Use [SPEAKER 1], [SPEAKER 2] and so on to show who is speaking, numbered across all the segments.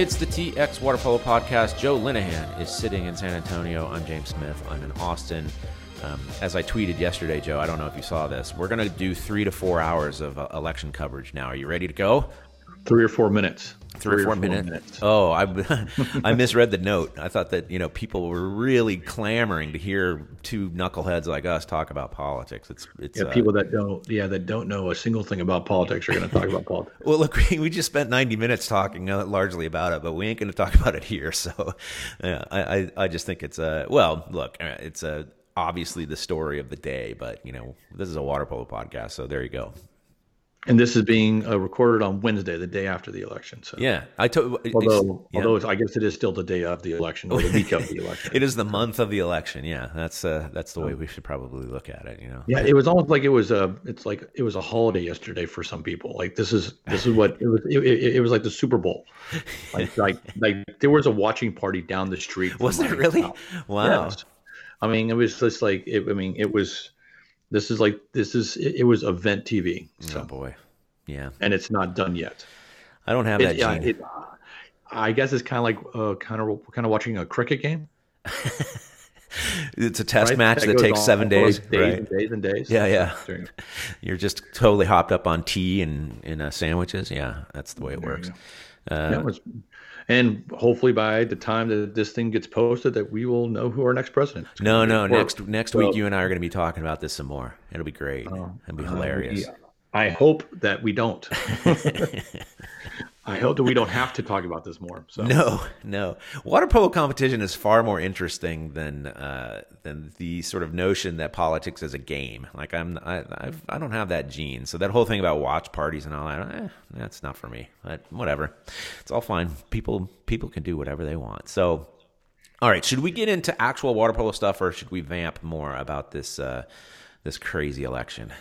[SPEAKER 1] It's the TX Water Polo Podcast. Joe Linehan is sitting in San Antonio. I'm James Smith. I'm in Austin. Um, as I tweeted yesterday, Joe, I don't know if you saw this. We're going to do three to four hours of uh, election coverage now. Are you ready to go?
[SPEAKER 2] Three or four minutes.
[SPEAKER 1] Three, or four, minutes. minutes. Oh, I, I misread the note. I thought that you know people were really clamoring to hear two knuckleheads like us talk about politics. It's it's
[SPEAKER 2] yeah, uh, people that don't yeah that don't know a single thing about politics are going to talk about politics.
[SPEAKER 1] Well, look, we, we just spent ninety minutes talking uh, largely about it, but we ain't going to talk about it here. So, yeah, I, I I just think it's a well, look, uh, it's a obviously the story of the day, but you know this is a water polo podcast, so there you go.
[SPEAKER 2] And this is being uh, recorded on Wednesday, the day after the election. So
[SPEAKER 1] yeah, I told.
[SPEAKER 2] Although, yeah. although I guess it is still the day of the election or the week of the election.
[SPEAKER 1] it is the month of the election. Yeah, that's uh, that's the way we should probably look at it. You know.
[SPEAKER 2] Yeah, it was almost like it was a. It's like it was a holiday yesterday for some people. Like this is this is what it was. It, it, it was like the Super Bowl. Like like like there was a watching party down the street.
[SPEAKER 1] Was there really?
[SPEAKER 2] Wow. Yes. I mean, it was just like it, I mean, it was this is like this is it, was event TV.
[SPEAKER 1] So. Oh boy, yeah.
[SPEAKER 2] And it's not done yet.
[SPEAKER 1] I don't have that. Yeah, it,
[SPEAKER 2] I guess it's kind of like uh, kind of kind of watching a cricket game.
[SPEAKER 1] it's a test right? match that, that takes seven days,
[SPEAKER 2] days right? and days and days.
[SPEAKER 1] Yeah, yeah. You're just totally hopped up on tea and in uh, sandwiches. Yeah, that's the way it works.
[SPEAKER 2] Uh, was, and hopefully by the time that this thing gets posted, that we will know who our next president.
[SPEAKER 1] is. No, no, next next week you and I are going to be talking about this some more. It'll be great. Uh, It'll be hilarious.
[SPEAKER 2] Uh, yeah. I hope that we don't. I hope that we don't have to talk about this more. So.
[SPEAKER 1] No, no. Water polo competition is far more interesting than uh, than the sort of notion that politics is a game. Like I'm, I, I've, I don't have that gene. So that whole thing about watch parties and all that, eh, that's not for me. But whatever, it's all fine. People, people can do whatever they want. So, all right. Should we get into actual water polo stuff, or should we vamp more about this uh, this crazy election?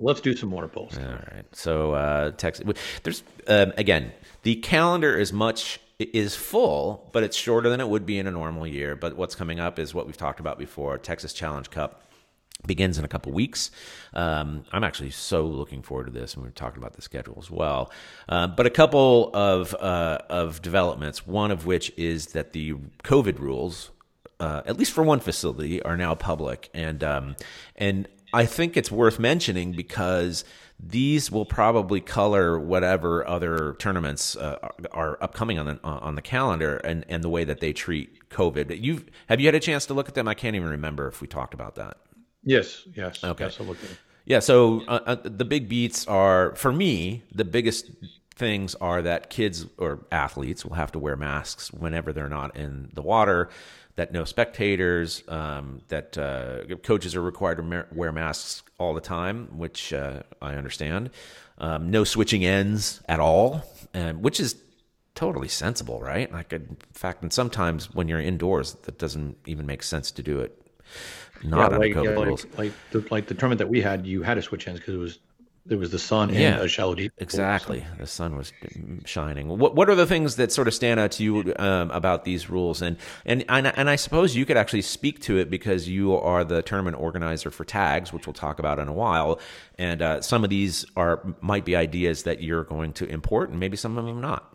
[SPEAKER 2] Let's do some water polls.
[SPEAKER 1] All right. So uh, Texas, there's um, again the calendar is much is full, but it's shorter than it would be in a normal year. But what's coming up is what we've talked about before: Texas Challenge Cup begins in a couple weeks. Um, I'm actually so looking forward to this, and we are talking about the schedule as well. Uh, but a couple of uh, of developments. One of which is that the COVID rules, uh, at least for one facility, are now public, and um, and I think it's worth mentioning because these will probably color whatever other tournaments uh, are upcoming on the on the calendar and, and the way that they treat COVID. You have you had a chance to look at them? I can't even remember if we talked about that.
[SPEAKER 2] Yes. Yes.
[SPEAKER 1] Okay.
[SPEAKER 2] Yes,
[SPEAKER 1] yeah. So uh, uh, the big beats are for me the biggest things are that kids or athletes will have to wear masks whenever they're not in the water that no spectators, um, that uh, coaches are required to wear masks all the time, which uh, I understand. Um, no switching ends at all, and which is totally sensible, right? Like, in fact, and sometimes when you're indoors, that doesn't even make sense to do it. Not yeah,
[SPEAKER 2] like,
[SPEAKER 1] COVID
[SPEAKER 2] yeah,
[SPEAKER 1] rules.
[SPEAKER 2] Like, like the, like the tournament that we had, you had to switch ends because it was there was the sun and yeah, a shallow deep.
[SPEAKER 1] Exactly, the sun was shining. What what are the things that sort of stand out to you um, about these rules? And, and and and I suppose you could actually speak to it because you are the tournament organizer for tags, which we'll talk about in a while. And uh, some of these are might be ideas that you're going to import, and maybe some of them not.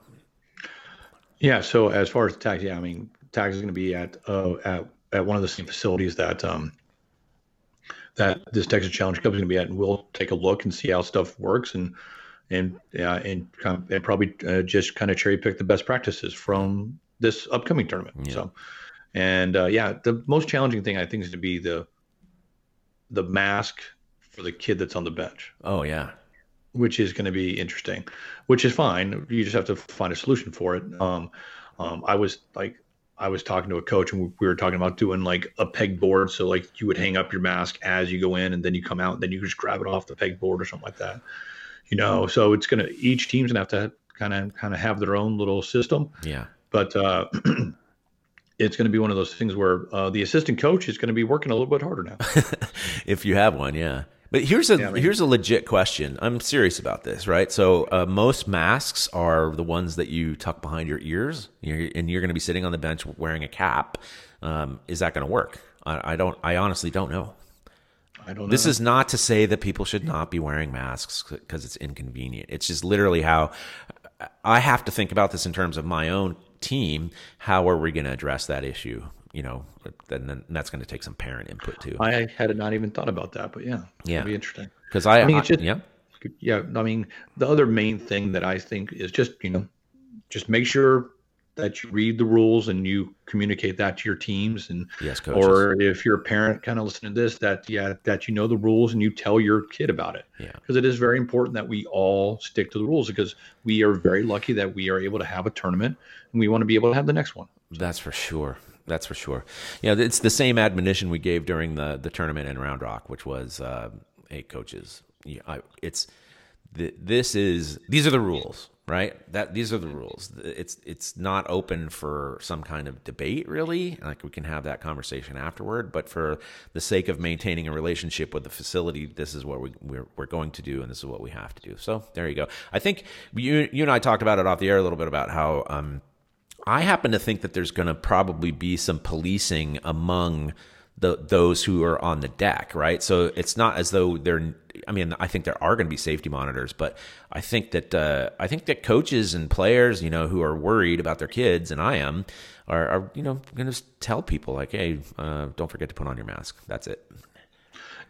[SPEAKER 2] Yeah. So as far as tags, yeah, I mean, tags is going to be at uh, at at one of the same facilities that. Um, that this Texas Challenge Cup is going to be at, and we'll take a look and see how stuff works, and and yeah, and and probably uh, just kind of cherry pick the best practices from this upcoming tournament. Yeah. So, and uh, yeah, the most challenging thing I think is to be the the mask for the kid that's on the bench.
[SPEAKER 1] Oh yeah,
[SPEAKER 2] which is going to be interesting, which is fine. You just have to find a solution for it. Um, um, I was like I was talking to a coach and we were talking about doing like a pegboard. So like you would hang up your mask as you go in and then you come out and then you just grab it off the pegboard or something like that. You know, so it's gonna each team's gonna have to kind of kind of have their own little system.
[SPEAKER 1] Yeah.
[SPEAKER 2] But uh, it's going to be one of those things where uh, the assistant coach is going to be working a little bit harder now.
[SPEAKER 1] if you have one, yeah. But here's a yeah, here's a legit question. I'm serious about this, right? So uh, most masks are the ones that you tuck behind your ears, you're, and you're going to be sitting on the bench wearing a cap. Um, is that going to work? I, I, don't. I honestly don't know.
[SPEAKER 2] I don't.
[SPEAKER 1] This is not to say that people should not be wearing masks because it's inconvenient. It's just literally how I have to think about this in terms of my own team, how are we going to address that issue? You know, then, then that's going to take some parent input too.
[SPEAKER 2] I had not even thought about that, but yeah,
[SPEAKER 1] Yeah.
[SPEAKER 2] it'd be interesting.
[SPEAKER 1] Because I,
[SPEAKER 2] I mean,
[SPEAKER 1] I-
[SPEAKER 2] just-
[SPEAKER 1] yeah,
[SPEAKER 2] Yeah, I mean, the other main thing that I think is just you know, just make sure that you read the rules and you communicate that to your teams and
[SPEAKER 1] yes, coaches.
[SPEAKER 2] or if you're a parent kind of listening to this that yeah that you know the rules and you tell your kid about it
[SPEAKER 1] Yeah.
[SPEAKER 2] because it is very important that we all stick to the rules because we are very lucky that we are able to have a tournament and we want to be able to have the next one
[SPEAKER 1] That's for sure. That's for sure. Yeah, it's the same admonition we gave during the the tournament in Round Rock, which was, uh, "Hey, coaches, I, it's th- this is these are the rules, right? That these are the rules. It's it's not open for some kind of debate, really. Like we can have that conversation afterward, but for the sake of maintaining a relationship with the facility, this is what we, we're we're going to do, and this is what we have to do. So there you go. I think you you and I talked about it off the air a little bit about how. Um, I happen to think that there's going to probably be some policing among the those who are on the deck, right? So it's not as though they're. I mean, I think there are going to be safety monitors, but I think that uh, I think that coaches and players, you know, who are worried about their kids, and I am, are, are you know going to tell people like, hey, uh, don't forget to put on your mask. That's it.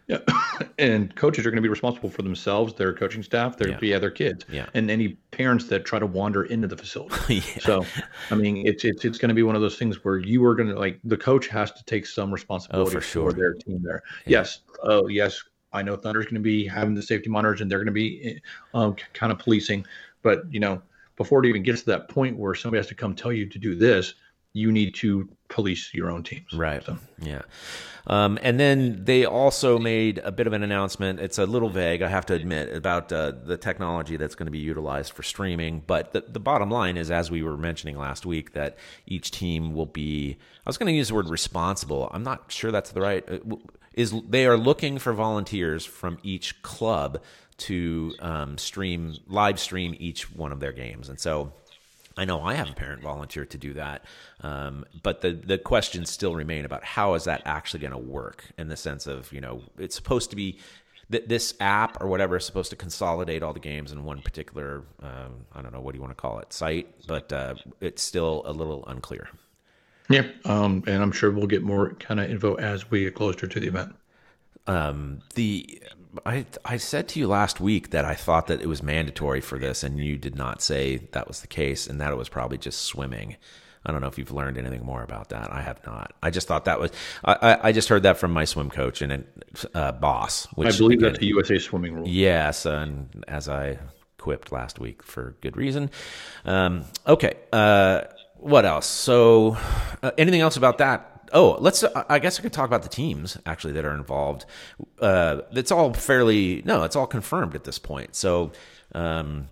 [SPEAKER 2] Yeah and coaches are going to be responsible for themselves their coaching staff their
[SPEAKER 1] Yeah.
[SPEAKER 2] yeah. their kids
[SPEAKER 1] Yeah.
[SPEAKER 2] and any parents that try to wander into the facility
[SPEAKER 1] yeah.
[SPEAKER 2] so i mean it's it's, it's going to be one of those things where you are going to like the coach has to take some responsibility
[SPEAKER 1] Oh, for sure.
[SPEAKER 2] their team there
[SPEAKER 1] Yeah.
[SPEAKER 2] yes oh yes i know thunder's going to be having the safety monitors and they're going to be um, kind of policing but you know before it even gets to that point where somebody has to come tell you to do this you need to police your own teams
[SPEAKER 1] Right.
[SPEAKER 2] So-
[SPEAKER 1] Yeah. Um, and then they also made a bit of an announcement. It's a little vague, I have to admit, about uh, the technology that's going to be utilized for streaming. But the, the bottom line is, as we were mentioning last week, that each team will be. I was going to use the word responsible. I'm not sure that's the right. uh, Is they are looking for volunteers from each club to um, stream live stream each one of their games, and so. I know I have a parent volunteer to do that, um, but the the questions still remain about how is that actually going to work in the sense of you know it's supposed to be that this app or whatever is supposed to consolidate all the games in one particular um, I don't know what do you want to call it site, but uh, it's still a little unclear.
[SPEAKER 2] Yeah, um, and I'm sure we'll get more kind of info as we get closer to the event.
[SPEAKER 1] Um, the I I said to you last week that I thought that it was mandatory for this, and you did not say that was the case, and that it was probably just swimming. I don't know if you've learned anything more about that. I have not. I just thought that was. I, I, just heard that from my swim coach and uh, boss. Which
[SPEAKER 2] I believe
[SPEAKER 1] again,
[SPEAKER 2] that's a USA swimming rule.
[SPEAKER 1] Yes, and as I quipped last week for good reason. Um, okay, uh, what else? So, uh, anything else about that? Oh, let's. Uh, I guess I could talk about the teams actually that are involved. Uh, it's all fairly no, it's all confirmed at this point. So. Um,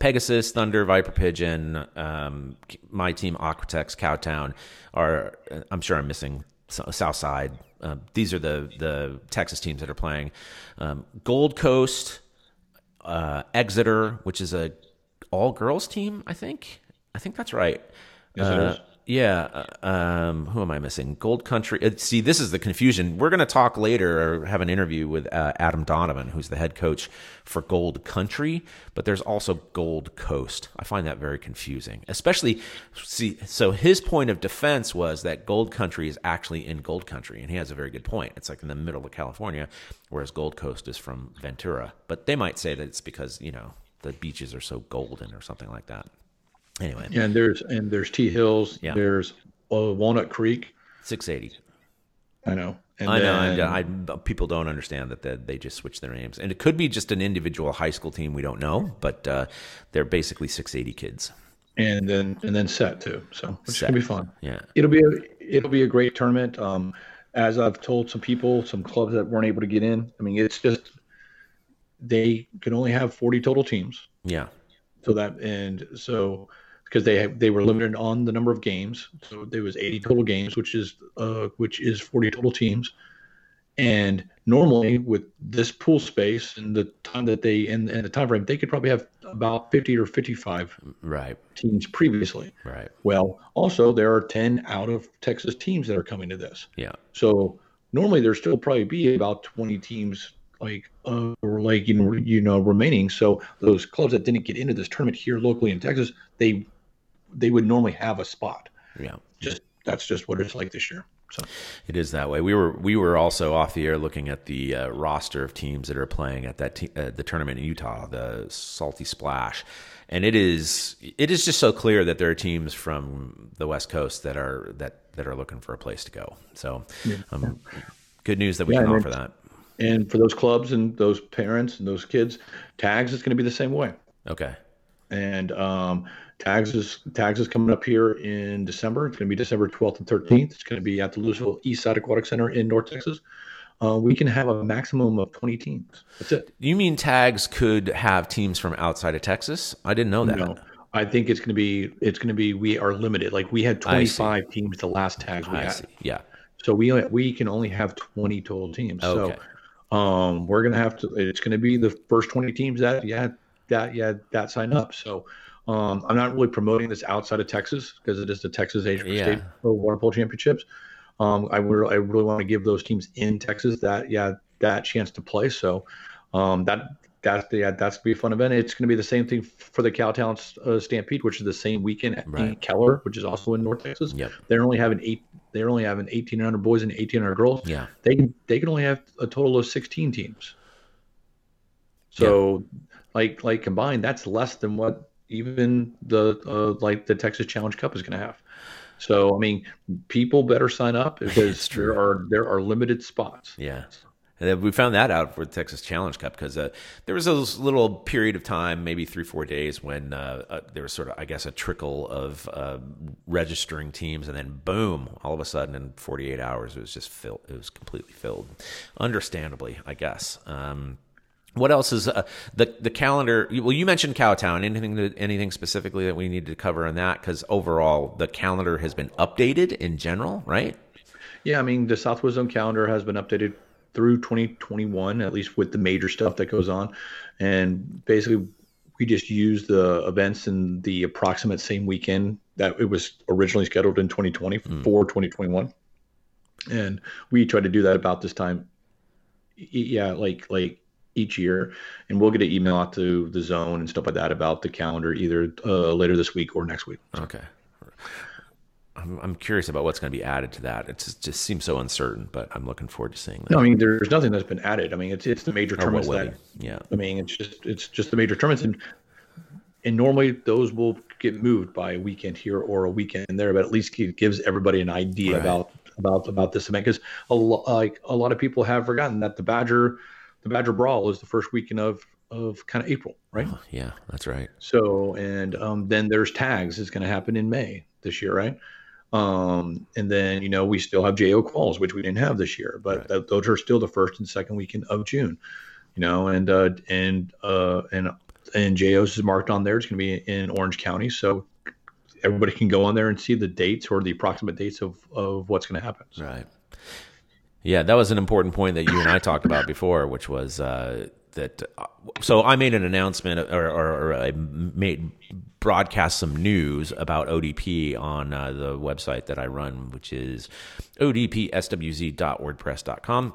[SPEAKER 1] Pegasus, Thunder, Viper Pigeon, um, my team, Aquatex, Cowtown are. I'm sure I'm missing Southside. Um, these are the the Texas teams that are playing. Um, Gold Coast, uh, Exeter, which is a all girls team. I think. I think that's right.
[SPEAKER 2] Yes,
[SPEAKER 1] Uh. Yeah. uh, Um, who am I missing? Gold Country. uh, See, this is the confusion. We're going to talk later or have an interview with uh, Adam Donovan, who's the head coach for Gold Country, but there's also Gold Coast. I find that very confusing, especially. See, so his point of defense was that Gold Country is actually in Gold Country, and he has a very good point. It's like in the middle of California, whereas Gold Coast is from Ventura. But they might say that it's because, you know, the beaches are so golden or something like that. Anyway,
[SPEAKER 2] And there's and there's T Hills.
[SPEAKER 1] Yeah.
[SPEAKER 2] There's uh, Walnut Creek.
[SPEAKER 1] 680.
[SPEAKER 2] I know. And
[SPEAKER 1] I know.
[SPEAKER 2] then-
[SPEAKER 1] and I, people don't understand that they, they just switch their names, and it could be just an individual high school team. We don't know, but uh, they're basically 680 kids.
[SPEAKER 2] and then and then set too. So it's gonna be fun.
[SPEAKER 1] Yeah,
[SPEAKER 2] It'll be a it'll be a great tournament. Um, as I've told some people, some clubs that weren't able to get in. I mean, it's just they can only have 40 total teams.
[SPEAKER 1] yeah,
[SPEAKER 2] So that and so because they they were limited on the number of games, so there was 80 total games, which is uh which is 40 total teams. And normally with this pool space and the time that they and, and the time frame, they could probably have about 50 or 55
[SPEAKER 1] right,
[SPEAKER 2] teams previously.
[SPEAKER 1] right.
[SPEAKER 2] Well, also there are 10 out of Texas teams that are coming to this.
[SPEAKER 1] Yeah,
[SPEAKER 2] So normally there still probably be about 20 teams like uh, or like you know, you know remaining. So those clubs that didn't get into this tournament here locally in Texas, they they would normally have a spot.
[SPEAKER 1] Yeah.
[SPEAKER 2] Just that's just what it's like this year. So
[SPEAKER 1] it is that way. We were we were also off the air looking at the uh, roster of teams that are playing at that te- uh, the tournament in Utah, the Salty Splash, and it is it is just so clear that there are teams from the West Coast that are that that are looking for a place to go. So, um, good news that we
[SPEAKER 2] Yeah,
[SPEAKER 1] can offer that.
[SPEAKER 2] and for those clubs and those parents and those kids, tags is going to be the same way.
[SPEAKER 1] Okay.
[SPEAKER 2] And um, tags is tags is coming up here in December. It's going to be December 12th and 13th. It's going to be at the Lewisville East Side Aquatic Center in North Texas. Uh, we can have a maximum of 20 teams. That's it.
[SPEAKER 1] You mean tags could have teams from outside of Texas? I didn't know that.
[SPEAKER 2] No, I think it's going to be it's going to be we are limited. Like we had 25 teams the last tags we
[SPEAKER 1] I
[SPEAKER 2] had.
[SPEAKER 1] see. Yeah.
[SPEAKER 2] So we we can only have 20 total teams.
[SPEAKER 1] Okay.
[SPEAKER 2] So um, we're gonna have to. It's gonna be the first 20 teams that yeah that yeah that sign up. So um, I'm not really promoting this outside of Texas because it is the Texas Asian
[SPEAKER 1] Yeah.
[SPEAKER 2] State Water Polo Championships. Um, I really I really want to give those teams in Texas that yeah that chance to play. So um, that. That's the yeah, that's gonna be a fun event. It's gonna be the same thing for the Cowtown uh, Stampede, which is the same weekend at
[SPEAKER 1] Right.
[SPEAKER 2] Keller, which is also in North Texas.
[SPEAKER 1] Yep.
[SPEAKER 2] They're only having eight. They're only having 1,800 boys and 1,800 girls
[SPEAKER 1] Yeah.
[SPEAKER 2] they can they can only have a total of 16 teams so like like combined that's less than what even the uh, like the texas challenge cup is going to have so i mean people better sign up because there are there are limited spots
[SPEAKER 1] Yeah. And we found that out for the Texas Challenge Cup because uh, there was a little period of time, maybe three, four days, when uh, uh, there was sort of, I guess, a trickle of uh, registering teams, and then boom, all of a sudden, in 48 hours, it was just filled. It was completely filled, understandably, I guess. Um, what else is uh, the the calendar? Well, you mentioned Cowtown. Anything that, anything specifically that we need to cover on that? Because overall, the calendar has been updated in general, right?
[SPEAKER 2] yeah i mean the southwest zone calendar has been updated through 2021 at least with the major stuff that goes on and basically we just use the events in the approximate same weekend that it was originally scheduled in 2020 for 2021 and we try to do that about this time yeah like like each year and we'll get an email out to the zone and stuff like that about the calendar either uh, later this week or next week
[SPEAKER 1] Okay. I'm, I'm curious about what's going to be added to that. It just, just seems so uncertain, but I'm looking forward to seeing that.
[SPEAKER 2] no i mean there's nothing that's been added i mean it's it's the major
[SPEAKER 1] Or
[SPEAKER 2] tournaments that.
[SPEAKER 1] Yeah.
[SPEAKER 2] I mean, it's just it's just the major tournaments, and and normally those will get moved by a weekend here or a weekend there, but at least it gives everybody an idea
[SPEAKER 1] Right.
[SPEAKER 2] about about about this event because a lo- like a lot of people have forgotten that the Badger the Badger Brawl is the first weekend of of kind of April, right?
[SPEAKER 1] Oh, yeah, that's right.
[SPEAKER 2] So and um, then there's tags is going to happen in May this year, right? Um, and then you know we still have JO quals, which we didn't have this year, but
[SPEAKER 1] Right.
[SPEAKER 2] th- those are still the first and second weekend of June. You know, and uh, and uh, and and JO's is marked on there. It's going to be in Orange County, so everybody can go on there and see the dates or the approximate dates of of what's going to happen. So,
[SPEAKER 1] Right. Yeah, that was an important point that you and I talked about before, which was uh, that. Uh, so I made an announcement, or, or, or I made broadcast some news about ODP on uh, the website that I run, which is odpswz.wordpress.com.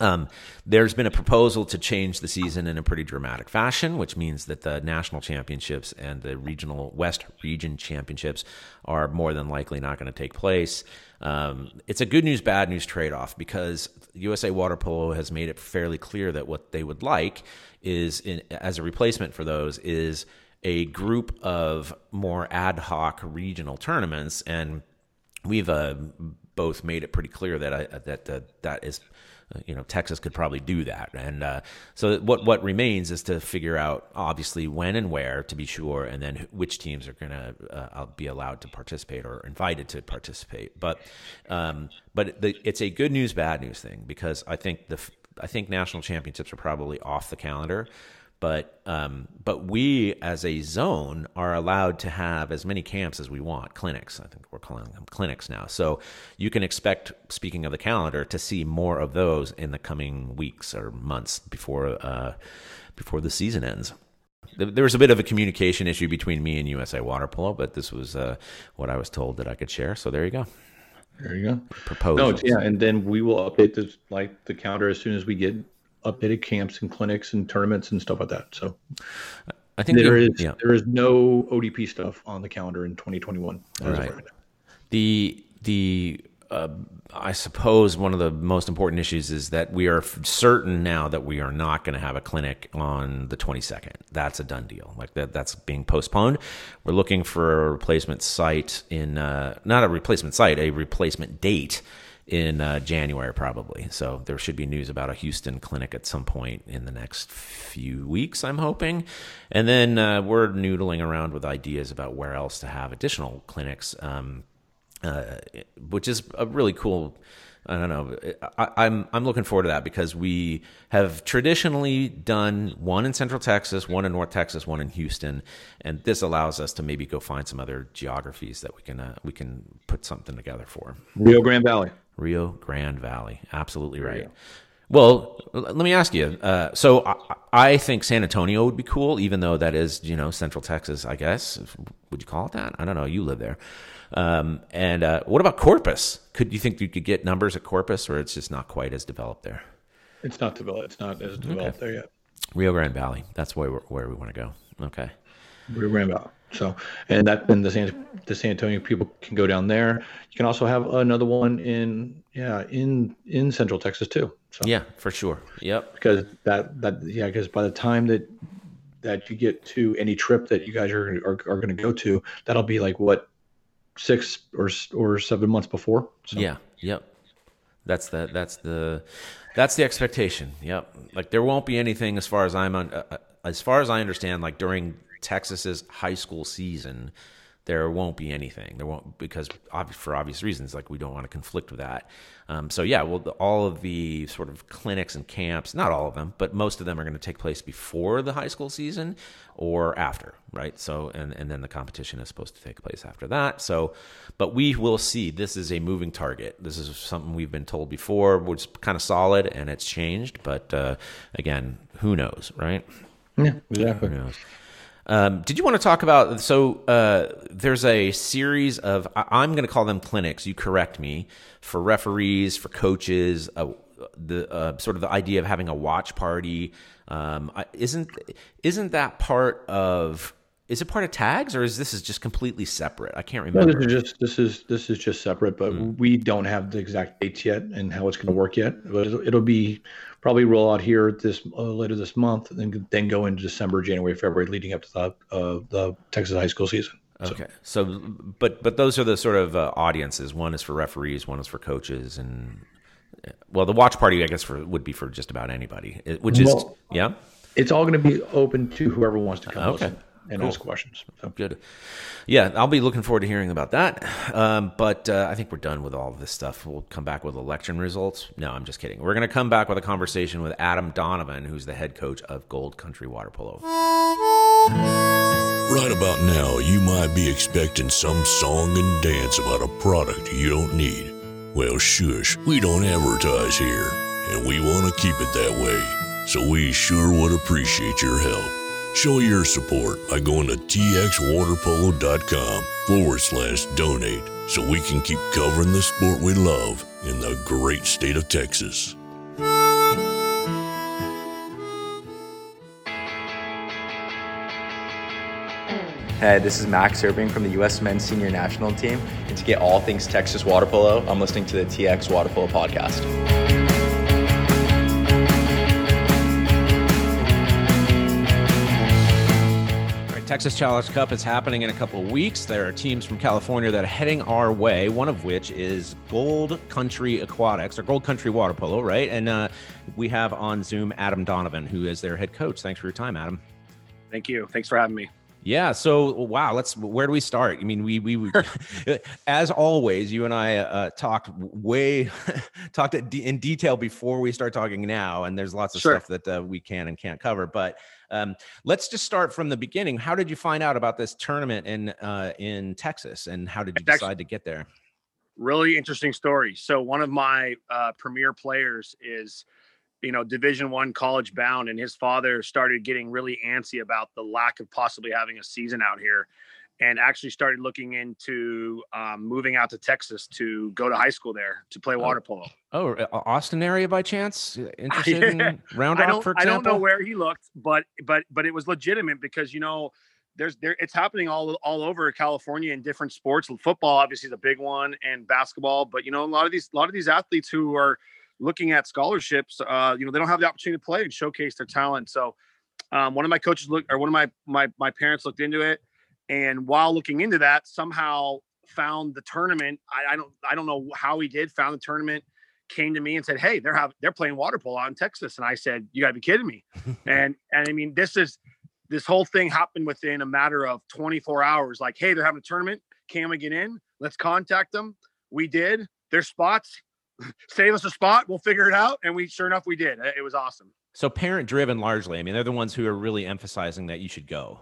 [SPEAKER 1] Um, there's been a proposal to change the season in a pretty dramatic fashion, which means that the national championships and the regional West region championships are more than likely not going to take place. Um, it's a good news, bad news trade off because USA Water Polo has made it fairly clear that what they would like is, in, as a replacement for those, is a group of more ad hoc regional tournaments and we've uh, both made it pretty clear that I, that uh, that is you know Texas could probably do that. And uh, so what what remains is to figure out obviously when and where to be sure and then which teams are going to uh, be allowed to participate or invited to participate. But um, but the, it's a good news bad news thing because I think the I think national championships are probably off the calendar but um, but we as a zone are allowed to have as many camps as we want clinics i think we're calling them clinics now so you can expect speaking of the calendar to see more of those in the coming weeks or months before uh, before the season ends There- was a bit of a communication issue between me and USA Water Polo, but this was uh, what I was told that I could share. So there you go.
[SPEAKER 2] there you go.
[SPEAKER 1] Proposals.
[SPEAKER 2] No, yeah, and then we will update this like the calendar as soon as we get updated camps and clinics and tournaments and stuff like that. So
[SPEAKER 1] I think
[SPEAKER 2] there
[SPEAKER 1] the,
[SPEAKER 2] is
[SPEAKER 1] yeah.
[SPEAKER 2] there is no ODP stuff on the calendar in 2021. as
[SPEAKER 1] Right.
[SPEAKER 2] right.
[SPEAKER 1] The the uh, I suppose one of the most important issues is that we are f- certain now that we are not going to have a clinic on the 22nd. That's a done deal. Like that, that's being postponed. We're looking for a replacement site in uh, not a replacement site, a replacement date in uh, January probably. So there should be news about a Houston clinic at some point in the next few weeks. I'm hoping, and then uh, we're noodling around with ideas about where else to have additional clinics. Um, uh, which is a really cool. I don't know. I, I'm I'm looking forward to that because we have traditionally done one in Central Texas, one in North Texas, one in Houston, and this allows us to maybe go find some other geographies that we can uh, we can put something together for.
[SPEAKER 2] Rio Grande Valley.
[SPEAKER 1] Rio Grande Valley, absolutely right. Well, let me ask you. Uh, so I, I think San Antonio would be cool, even though that is you know Central Texas. I guess would you call it that? I don't know. You live there. Um, and uh, what about Corpus? Could you think you could get numbers at Corpus, or it's just not quite as developed there?
[SPEAKER 2] It's not developed. It's not as developed there yet.
[SPEAKER 1] Rio Grande Valley. That's where where we want to go. Okay.
[SPEAKER 2] Rio Grande Valley. So, and that and the San the San Antonio people can go down there. You can also have another one in yeah in in Central Texas too. So
[SPEAKER 1] Yeah, for sure. Yep.
[SPEAKER 2] because that that yeah because by the time that that you get to any trip that you guys are are, are going to go to, that'll be like what six or or seven months before. So,
[SPEAKER 1] Yeah. Yep. That's the that's the that's the expectation. Yep. Like there won't be anything as far as I'm on, uh, uh, as far as I understand. Like during Texas's high school season, there won't be anything. There won't because obvi- for obvious reasons. Like we don't want to conflict with that. Um, so yeah, well, the, all of the sort of clinics and camps, not all of them, but most of them are going to take place before the high school season or after, right? So and and then the competition is supposed to take place after that. So, but we will see. This is a moving target. This is something we've been told before, which is kind of solid, and it's changed. But uh, again, who knows, right?
[SPEAKER 2] yeah, exactly.
[SPEAKER 1] Who knows? Um, did you want to talk about? So uh, there's a series of I'm going to call them clinics. You correct me for referees, for coaches. Uh, the uh, sort of the idea of having a watch party um, isn't isn't that part of? Is it part of tags or is this is just completely separate? I can't remember.
[SPEAKER 2] No, this is just this is this is just separate, but we don't have the exact dates yet and how it's going to work yet. But it'll, it'll be probably roll out here this uh, later this month, and then then go into December, January, February, leading up to the uh, the Texas high school season.
[SPEAKER 1] Okay, so but but those are the sort of uh, audiences. One is for referees, one is for coaches, and well, the watch party I guess for would be for just about anybody, which is
[SPEAKER 2] Well-
[SPEAKER 1] yeah.
[SPEAKER 2] it's all going to be open to whoever wants to come
[SPEAKER 1] Okay.
[SPEAKER 2] listen and ask questions. So.
[SPEAKER 1] Good. Yeah, I'll be looking forward to hearing about that. Um, but uh, I think we're done with all of this stuff. We'll come back with election results. No, I'm just kidding. We're going to come back with a conversation with Adam Donovan, who's the head coach of Gold Country Water Polo.
[SPEAKER 3] Right about now, you might be expecting some song and dance about a product you don't need. Well, shush, we don't advertise here, and we want to keep it that way. So we sure would appreciate your help. Show your support by going to txwaterpolo.com forward slash donate so we can keep covering the sport we love in the great state of Texas.
[SPEAKER 4] Hey, this is Max Irving from the U.S. Men's Senior National Team. And to get all things Texas water polo, I'm listening to the TX Water Polo podcast.
[SPEAKER 1] Texas Challenge Cup is happening in a couple of weeks. There are teams from California that are heading our way, one of which is Gold Country Aquatics or Gold Country Water Polo, right? And uh, we have on Zoom Adam Donovan, who is their head coach. Thanks for your time, Adam.
[SPEAKER 5] Thank you. Thanks for having me.
[SPEAKER 1] Yeah. So, wow. Let's. Where do we start? I mean, we we, we as always, you and I uh, talked way talked in detail before we start talking now, and there's lots of
[SPEAKER 5] Sure.
[SPEAKER 1] stuff that uh, we can and can't cover. But um, let's just start from the beginning. How did you find out about this tournament in uh, in Texas, and how did you decide to get there?
[SPEAKER 5] Really interesting story. So one of my uh, premier players is, you know, Division One college bound, and his father started getting really antsy about the lack of possibly having a season out here. And actually started looking into um, moving out to Texas to go to high school there to play water polo.
[SPEAKER 1] Oh, uh, Austin area by chance? Interested in Round
[SPEAKER 5] I
[SPEAKER 1] Rock,
[SPEAKER 5] don't, I don't know where he looked, but but but it was legitimate because you know there's there it's happening all all over California in different sports. Football obviously is a big one, and basketball. But you know a lot of these a lot of these athletes who are looking at scholarships, uh, you know they don't have the opportunity to play and showcase their talent. So um, one of my coaches looked, or one of my my my parents looked into it, and while looking into that, somehow found the tournament. I, I don't I don't know how he did. Found the tournament came to me and said, "Hey, they're have they're playing water polo out in Texas," and I said, "You got to be kidding me!" and and I mean, this is this whole thing happened within a matter of 24 hours. Like, hey, they're having a tournament. Can we get in? Let's contact them. We did. There's spots. Save us a spot. We'll figure it out. And we sure enough we did. It was awesome.
[SPEAKER 1] So parent driven largely. I mean, they're the ones who are really emphasizing that you should go.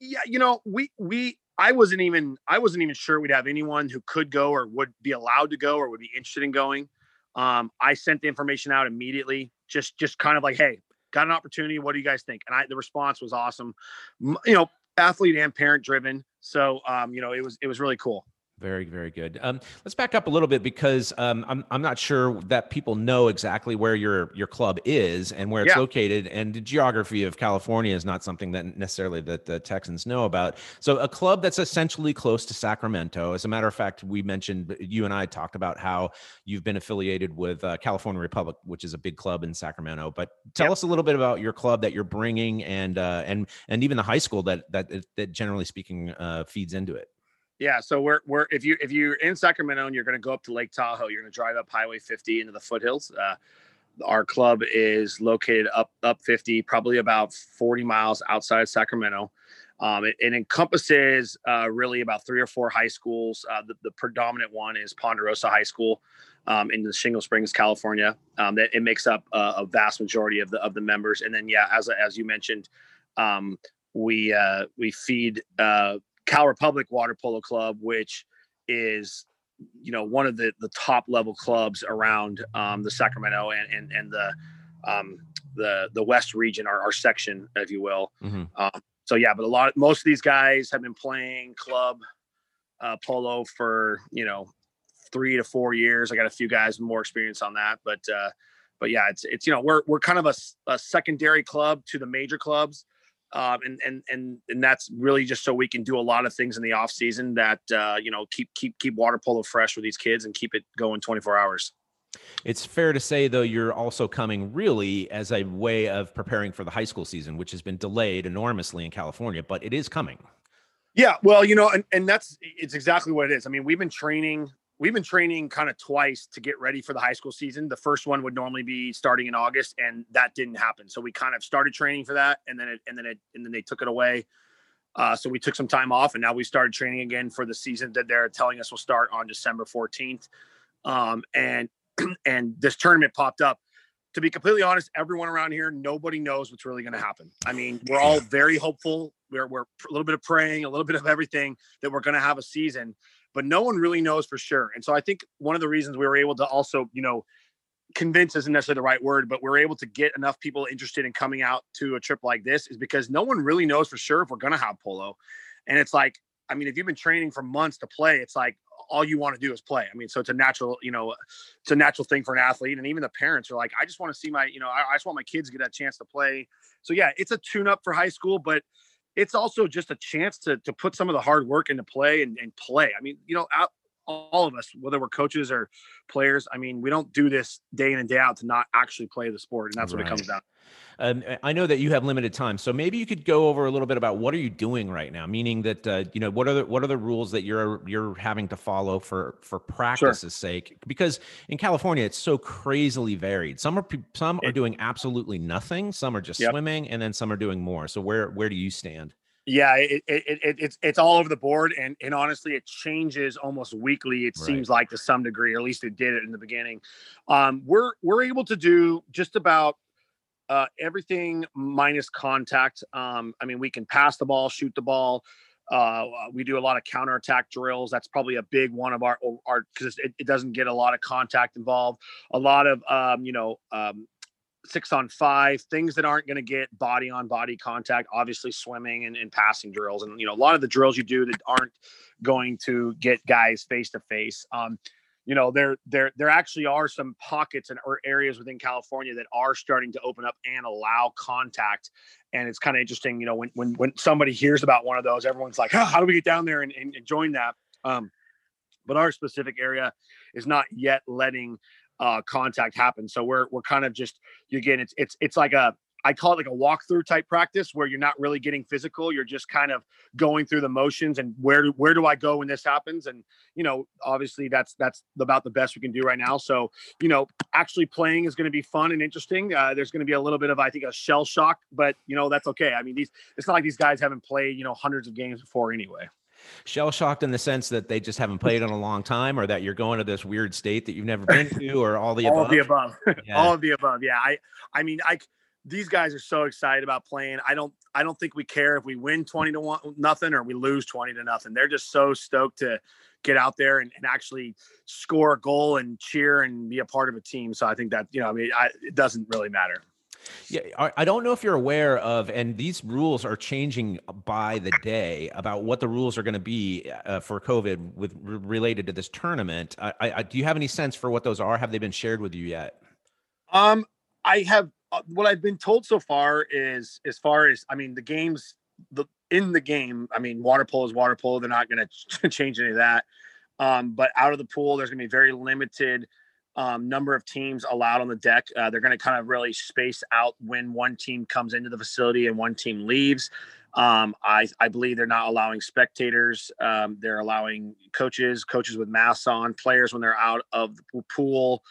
[SPEAKER 5] Yeah, you know, we we I wasn't even I wasn't even sure we'd have anyone who could go or would be allowed to go or would be interested in going. Um, I sent the information out immediately, just just kind of like, hey, got an opportunity. What do you guys think? And I the response was awesome. You know, athlete and parent driven. So um, you know, it was it was really cool.
[SPEAKER 1] Very, very good. Um, let's back up a little bit because um, I'm I'm not sure that people know exactly where your your club is and where it's
[SPEAKER 5] Yeah.
[SPEAKER 1] located, and the geography of California is not something that necessarily that the Texans know about. So, a club that's essentially close to Sacramento. As a matter of fact, we mentioned you and I talked about how you've been affiliated with uh, California Republic, which is a big club in Sacramento. But tell
[SPEAKER 5] Yep.
[SPEAKER 1] us a little bit about your club that you're bringing, and uh, and and even the high school that that that generally speaking uh, feeds into it.
[SPEAKER 5] Yeah, so we're we're if you if you're in Sacramento and you're going to go up to Lake Tahoe, you're going to drive up Highway 50 into the foothills. Uh, our club is located up up 50, probably about 40 miles outside Sacramento. Um, it, it encompasses uh, really about three or four high schools. Uh, the, the predominant one is Ponderosa High School um, in the Shingle Springs, California. Um, that it makes up uh, a vast majority of the of the members. And then yeah, as as you mentioned, um, we uh, we feed uh, Cal Republic Water Polo Club, which is you know one of the the top level clubs around um, the Sacramento and and and the um, the the West region, our, our section, if you will.
[SPEAKER 1] Mhm.
[SPEAKER 5] Um, so yeah, but a lot most of these guys have been playing club uh, polo for you know three to four years. I got a few guys with more experience on that, but uh, but yeah, it's it's you know we're we're kind of a, a secondary club to the major clubs um, and and and and that's really just so we can do a lot of things in the off season that uh, you know keep keep keep water polo fresh with these kids and keep it going 24 hours.
[SPEAKER 1] It's fair to say, though, you're also coming really as a way of preparing for the high school season, which has been delayed enormously in California, but it is coming.
[SPEAKER 5] Yeah, well, you know, and and that's it's exactly what it is. I mean, we've been training. We've been training kind of twice to get ready for the high school season. The first one would normally be starting in August, and that didn't happen. So we kind of started training for that, and then it, and then it, and then they took it away. Uh, so we took some time off, and now we started training again for the season that they're telling us will start on December 14th. Um, and and this tournament popped up. To be completely honest, everyone around here, nobody knows what's really going to happen. I mean, we're all very hopeful. We're we're a little bit of praying, a little bit of everything that we're going to have a season, but no one really knows for sure. And so I think one of the reasons we were able to also, you know, convince isn't necessarily the right word, but we're able to get enough people interested in coming out to a trip like this is because no one really knows for sure if we're going to have polo. And it's like, I mean, if you've been training for months to play, it's like all you want to do is play. I mean, so it's a natural, you know, it's a natural thing for an athlete. And even the parents are like, I just want to see my, you know, I, I just want my kids to get a chance to play. So yeah, it's a tune up for high school, but it's also just a chance to to put some of the hard work into play and, and play. I mean, you know, out, all of us, whether we're coaches or players, I mean, we don't do this day in and day out to not actually play the sport, and that's what it comes down.
[SPEAKER 1] Um, I know that you have limited time, so maybe you could go over a little bit about what are you doing right now. Meaning that uh, you know what are the what are the rules that you're you're having to follow for for practice's sake? Because in California, it's so crazily varied. Some are some are doing absolutely nothing. Some are just
[SPEAKER 5] Yep.
[SPEAKER 1] swimming, and then some are doing more. So where where do you stand?
[SPEAKER 5] Yeah, it, it, it, it- it's it's all over the board, and and honestly, it changes almost weekly. It
[SPEAKER 1] Right.
[SPEAKER 5] seems like to some degree, or at least it did it in the beginning. Um, we're we're able to do just about uh, everything minus contact. Um, I mean, we can pass the ball, shoot the ball. Uh, we do a lot of counterattack drills. That's probably a big one of our our because it, it doesn't get a lot of contact involved. A lot of um, you know um, six on five, things that aren't going to get body on body contact, obviously swimming and, and passing drills. And, you know, a lot of the drills you do that aren't going to get guys face to face. Um, you know, there there there actually are some pockets and or areas within California that are starting to open up and allow contact. And it's kind of interesting, you know, when when when somebody hears about one of those, everyone's like, oh, how do we get down there and, and, and join that? Um, but our specific area is not yet letting uh, contact happen. So we're we're kind of just again, it's it's it's like a I call it like a walkthrough type practice where you're not really getting physical. You're just kind of going through the motions and where do, where do I go when this happens? And you know, obviously that's that's about the best we can do right now. So you know, actually playing is going to be fun and interesting. Uh, there's going to be a little bit of I think a shell shock, but you know that's okay. I mean, these it's not like these guys haven't played you know hundreds of games before anyway
[SPEAKER 1] shell shocked in the sense that they just haven't played in a long time or that you're going to this weird state that you've never been to or all the
[SPEAKER 5] all
[SPEAKER 1] above?
[SPEAKER 5] of the above? yeah. all of the above yeah. I i mean i these guys are so excited about playing. I don't i don't think we care if we win 20 to 1 nothing or we lose 20 to nothing. They're just so stoked to get out there and, and actually score a goal and cheer and be a part of a team. So i think that you know i mean I, it doesn't really matter
[SPEAKER 1] yeah, I don't know if you're aware of, and these rules are changing by the day about what the rules are going to be uh, for COVID with related to this tournament. I, I, do you have any sense for what those are? Have they been shared with you yet?
[SPEAKER 5] Um, I have. Uh, what I've been told so far is, as far as I mean, the games, the in the game. I mean, water polo is water polo. They're not going to change any of that. Um, but out of the pool, there's going to be very limited um, number of teams allowed on the deck. Uh, they're going to kind of really space out when one team comes into the facility and one team leaves. Um, I, I, believe they're not allowing spectators. Um, they're allowing coaches, coaches with masks on, players when they're out of the pool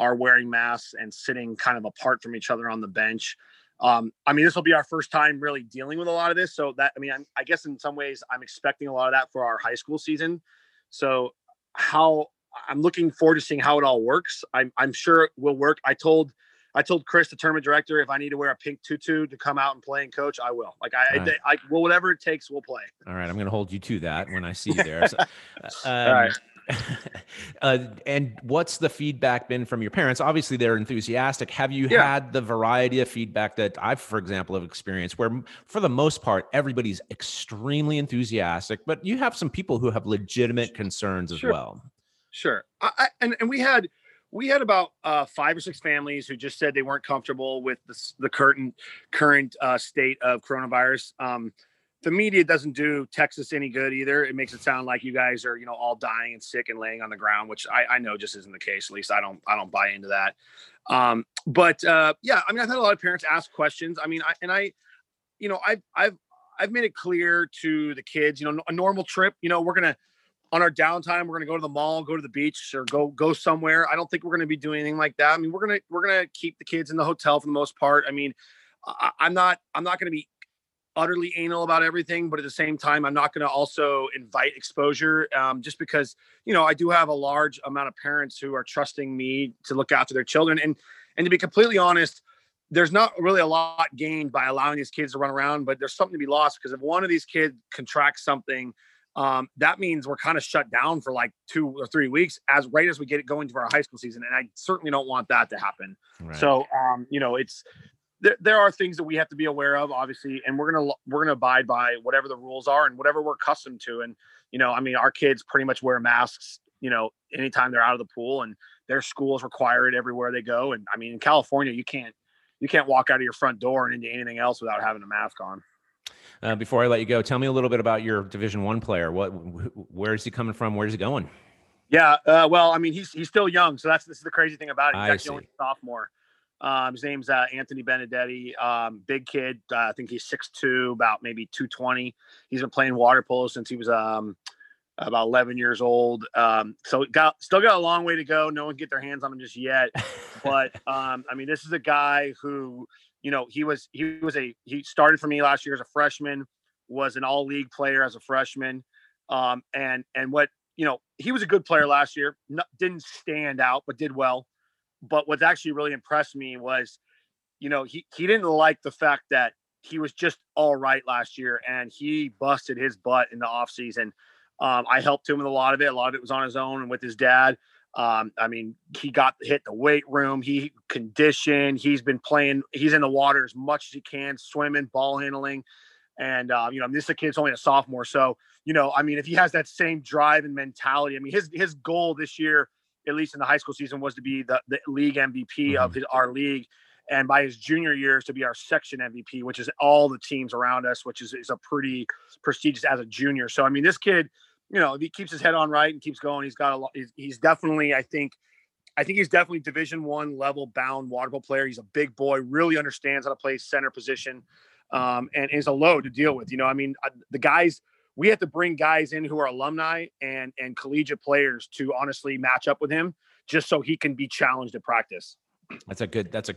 [SPEAKER 5] are wearing masks and sitting kind of apart from each other on the bench. Um, I mean, this will be our first time really dealing with a lot of this. So that, I mean, I'm, I guess in some ways I'm expecting a lot of that for our high school season. So how I'm looking forward to seeing how it all works. I'm, I'm sure it will work. I told I told Chris, the tournament director, if I need to wear a pink tutu to come out and play and coach, I will. Like I, right. I, I well, whatever it takes, we'll play.
[SPEAKER 1] All right, I'm going to hold you to that when I see you there. So, um, all right. uh, and what's the feedback been from your parents? Obviously, they're enthusiastic. Have you yeah. had the variety of feedback that I've, for example, have experienced, where for the most part everybody's extremely enthusiastic, but you have some people who have legitimate concerns as
[SPEAKER 5] sure.
[SPEAKER 1] well.
[SPEAKER 5] Sure. I, I, and and we had we had about uh, five or six families who just said they weren't comfortable with the the current current uh, state of coronavirus. Um, the media doesn't do Texas any good either. It makes it sound like you guys are, you know, all dying and sick and laying on the ground, which I, I know just isn't the case. At least I don't, I don't buy into that. Um, but uh, yeah, I mean, I've had a lot of parents ask questions. I mean, I, and I, you know, I've, I've, I've made it clear to the kids, you know, a normal trip, you know, we're gonna on our downtime, we're gonna go to the mall, go to the beach, or go go somewhere. I don't think we're gonna be doing anything like that. I mean, we're gonna we're gonna keep the kids in the hotel for the most part. I mean, I, I'm not I'm not gonna be utterly anal about everything, but at the same time, I'm not going to also invite exposure um, just because, you know, I do have a large amount of parents who are trusting me to look after their children. And, and to be completely honest, there's not really a lot gained by allowing these kids to run around, but there's something to be lost because if one of these kids contracts something um, that means we're kind of shut down for like two or three weeks as right as we get it going to our high school season. And I certainly don't want that to happen. Right. So, um, you know, it's, there, there are things that we have to be aware of, obviously, and we're gonna we're gonna abide by whatever the rules are and whatever we're accustomed to. And you know, I mean, our kids pretty much wear masks, you know, anytime they're out of the pool, and their schools require it everywhere they go. And I mean, in California, you can't you can't walk out of your front door and into anything else without having a mask on.
[SPEAKER 1] Uh, before I let you go, tell me a little bit about your Division One player. What, where is he coming from? Where's he going?
[SPEAKER 5] Yeah, uh, well, I mean, he's he's still young, so that's this is the crazy thing about it. He's I actually only sophomore. Um, his name's uh, Anthony Benedetti. Um, big kid. Uh, I think he's 6'2", about maybe 220. He's been playing water polo since he was um, about 11 years old. Um, so got still got a long way to go. No one get their hands on him just yet. but um, I mean, this is a guy who you know, he was he was a he started for me last year as a freshman, was an all league player as a freshman, um, and and what you know he was a good player last year. Didn't stand out, but did well. But what's actually really impressed me was, you know, he he didn't like the fact that he was just all right last year, and he busted his butt in the offseason. Um, I helped him with a lot of it. A lot of it was on his own and with his dad. Um, I mean, he got hit the weight room. He conditioned. He's been playing. He's in the water as much as he can, swimming, ball handling, and uh, you know, I mean, this kid's only a sophomore, so you know, I mean, if he has that same drive and mentality, I mean, his his goal this year, at least in the high school season, was to be the, the league MVP mm-hmm. of his, our league, and by his junior years to be our section MVP, which is all the teams around us, which is is a pretty prestigious as a junior. So I mean, this kid, you know, if he keeps his head on right and keeps going, he's got a lot. He's, he's definitely, I think. I think he's definitely Division One level bound water polo player. He's a big boy, really understands how to play center position, um, and is a load to deal with. You know, I mean, uh, the guys we have to bring guys in who are alumni and and collegiate players to honestly match up with him just so he can be challenged at practice.
[SPEAKER 1] That's a good. That's a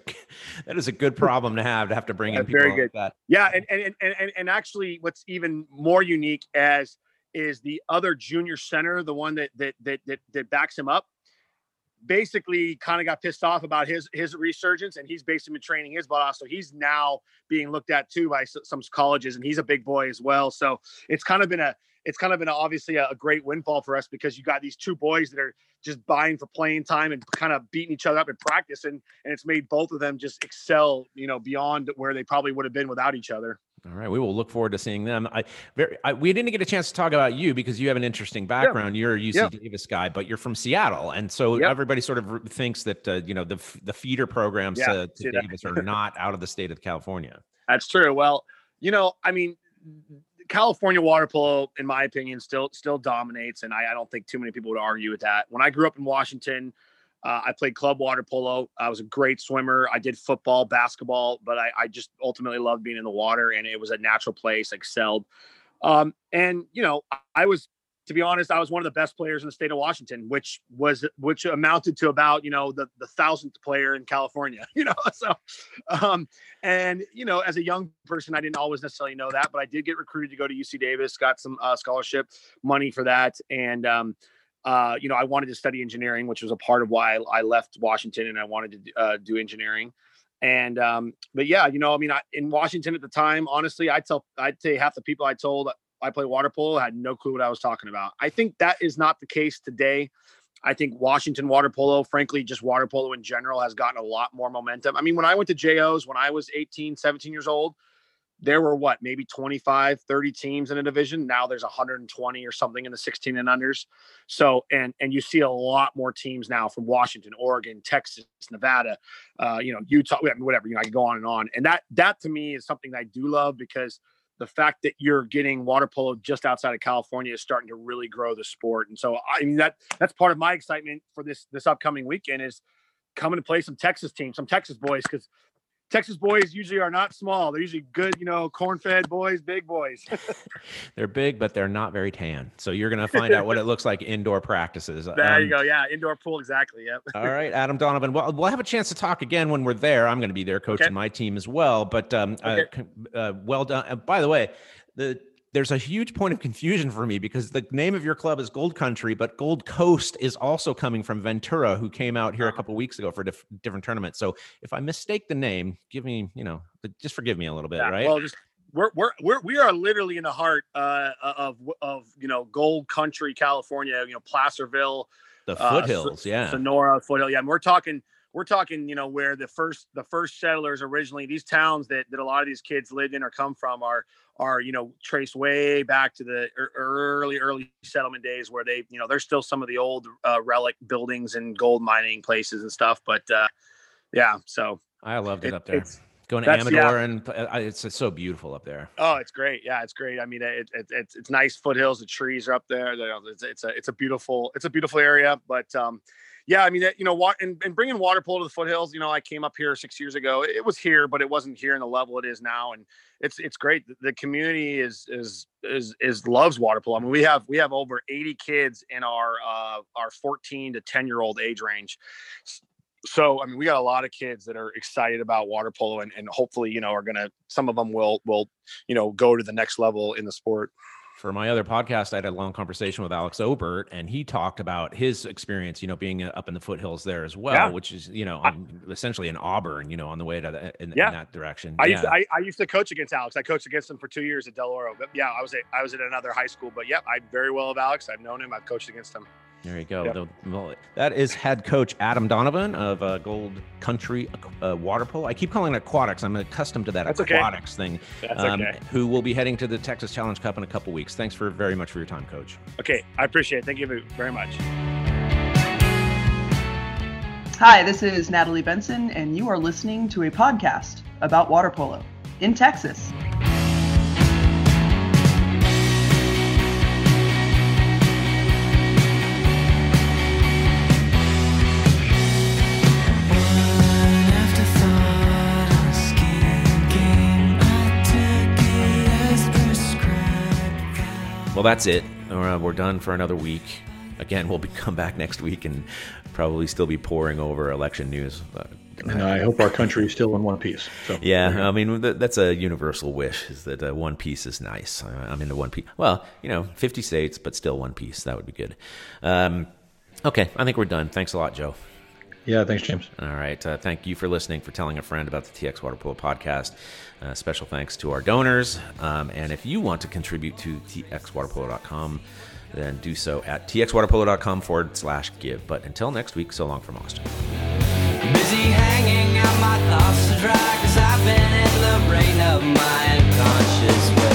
[SPEAKER 1] that is a good problem to have to have to bring in people
[SPEAKER 5] very good.
[SPEAKER 1] Like that.
[SPEAKER 5] Yeah, and, and and and and actually, what's even more unique as is the other junior center, the one that that that that, that backs him up basically kind of got pissed off about his his resurgence and he's basically been training his butt off. So he's now being looked at too by some colleges and he's a big boy as well. So it's kind of been a it's kind of been a, obviously a, a, great windfall for us because you got these two boys that are just buying for playing time and kind of beating each other up in practice and and it's made both of them just excel you know beyond where they probably would have been without each other
[SPEAKER 1] all right, we will look forward to seeing them. I, very, I, we didn't get a chance to talk about you because you have an interesting background. Yeah. You're a UC yeah. Davis guy, but you're from Seattle, and so yep. everybody sort of thinks that uh, you know the the feeder programs yeah, uh, to Davis are not out of the state of California.
[SPEAKER 5] That's true. Well, you know, I mean, California water polo, in my opinion, still still dominates, and I, I don't think too many people would argue with that. When I grew up in Washington, uh, I played club water polo. I was a great swimmer. I did football, basketball, but I, I just ultimately loved being in the water, and it was a natural place. Excelled, um, and you know, I was, to be honest, I was one of the best players in the state of Washington, which was which amounted to about you know the the thousandth player in California. You know, so, um, and you know, as a young person, I didn't always necessarily know that, but I did get recruited to go to UC Davis, got some uh, scholarship money for that, and um, uh, you know, I wanted to study engineering, which was a part of why I, I left Washington and I wanted to uh, do engineering. And, um, but yeah, you know, I mean, I, in Washington at the time, honestly, I tell, I'd say half the people I told I play water polo had no clue what I was talking about. I think that is not the case today. I think Washington water polo, frankly, just water polo in general has gotten a lot more momentum. I mean, when I went to JOs when I was 18, 17 years old, there were what maybe 25 30 teams in a division. Now there's 120 or something in the 16 and unders. So and and you see a lot more teams now from washington oregon texas nevada uh, you know utah whatever you know i can go on and on. And that that to me is something i do love because the fact that you're getting water polo just outside of california is starting to really grow the sport. And so i mean that that's part of my excitement for this this upcoming weekend is coming to play some texas teams some texas boys because Texas boys usually are not small. They're usually good, you know, corn-fed boys, big boys.
[SPEAKER 1] they're big, but they're not very tan. So you're going to find out what it looks like indoor practices.
[SPEAKER 5] There um, you go. Yeah, indoor pool, exactly. Yep.
[SPEAKER 1] all right, Adam Donovan. Well, we'll have a chance to talk again when we're there. I'm going to be there coaching okay. my team as well. But um, uh, okay. uh, uh, well done. Uh, by the way, the there's a huge point of confusion for me because the name of your club is Gold Country, but Gold Coast is also coming from Ventura, who came out here a uh-huh. couple weeks ago for a diff- different tournament. So if I mistake the name, give me, you know, just forgive me a little bit, yeah, right?
[SPEAKER 5] Well, just we're we're we're we are literally in the heart uh, of of you know Gold Country, California. You know Placerville,
[SPEAKER 1] the foothills, uh, yeah,
[SPEAKER 5] Sonora foothill, yeah. And we're talking we're talking, you know, where the first the first settlers originally, these towns that that a lot of these kids lived in or come from are are you know traced way back to the early early settlement days where they you know there's still some of the old uh, relic buildings and gold mining places and stuff but uh yeah so
[SPEAKER 1] i loved it, it up there. going to amador yeah. and uh, it's, it's so beautiful up there.
[SPEAKER 5] Oh it's great. Yeah it's great. I mean it, it, it's it's nice foothills. The trees are up there. It's, it's a it's a beautiful it's a beautiful area but um yeah, I mean, you know, and, and bringing water polo to the foothills. You know, I came up here six years ago. It was here, but it wasn't here in the level it is now, and it's it's great. The community is is is is loves water polo. I mean, we have we have over eighty kids in our uh, our fourteen to ten year old age range. So, I mean, we got a lot of kids that are excited about water polo, and, and hopefully, you know, are gonna some of them will will you know go to the next level in the sport
[SPEAKER 1] for my other podcast, I had a long conversation with Alex Obert, and he talked about his experience, you know, being up in the foothills there as well, yeah. which is, you know, um, essentially in Auburn, you know, on the way to the, in, yeah. in that direction.
[SPEAKER 5] I
[SPEAKER 1] yeah.
[SPEAKER 5] used to, I, I, used to coach against Alex. I coached against him for two years at Del Oro. But yeah, I was at, I was at another high school. But yeah, I very well of Alex. I've known him. I've coached against him.
[SPEAKER 1] There you go.
[SPEAKER 5] Yep.
[SPEAKER 1] The- well, that is head coach Adam Donovan of uh, Gold Country uh, Water Polo. I keep calling it aquatics. I'm accustomed to that
[SPEAKER 5] That's okay.
[SPEAKER 1] aquatics thing.
[SPEAKER 5] That's
[SPEAKER 1] um,
[SPEAKER 5] okay.
[SPEAKER 1] Who will be heading to the Texas Challenge Cup in a couple weeks. Thanks for very much for your time, coach.
[SPEAKER 5] Okay, I appreciate it. Thank you very much.
[SPEAKER 6] Hi, this is Natalie Benson, and you are listening to a podcast about water polo in Texas.
[SPEAKER 1] Well, that's it. We're done for another week. Again, we'll be, come back next week and probably still be pouring over election news.
[SPEAKER 2] And I hope our country is still in one piece. So
[SPEAKER 1] yeah, I mean that's a universal wish is that uh, one piece is nice. I'm into one piece. Well, you know, 50 states, but still one piece. That would be good. Um, okay, I think we're done. Thanks a lot, Joe.
[SPEAKER 2] Yeah, thanks, James.
[SPEAKER 1] All right. Uh, thank you for listening, for telling a friend about the TX Water Polo podcast. Uh, special thanks to our donors. Um, and if you want to contribute to txwaterpolo.com, then do so at txwaterpolo.com forward slash give. But until next week, so long from Austin.
[SPEAKER 7] Busy hanging out my thoughts to dry Cause I've been in the brain of my unconscious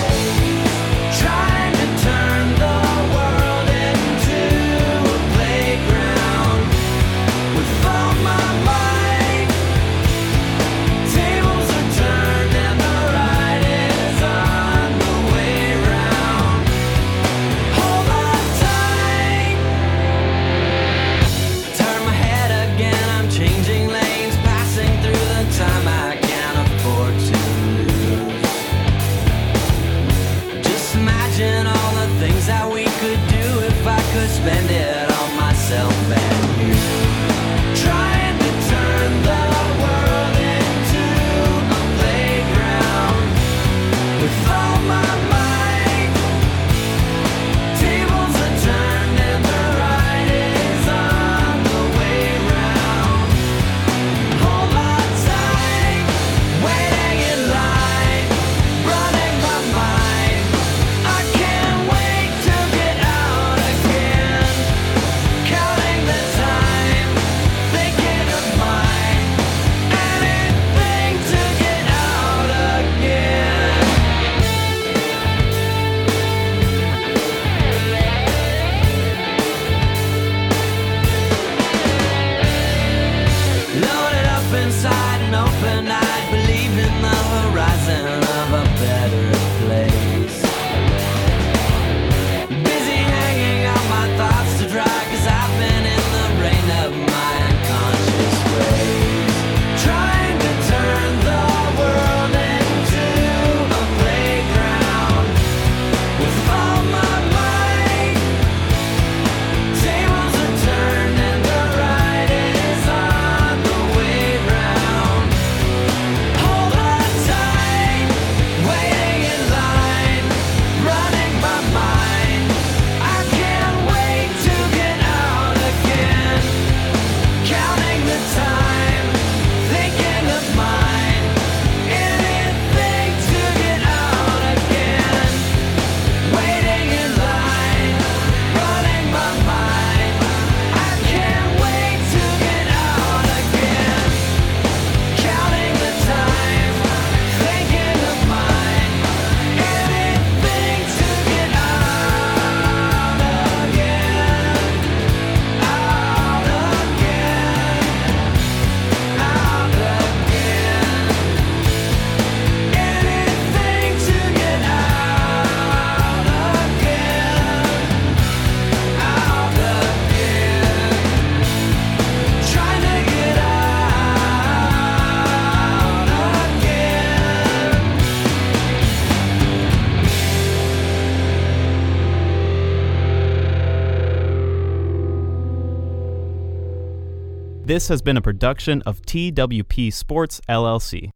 [SPEAKER 8] This has been a production of TWP Sports LLC.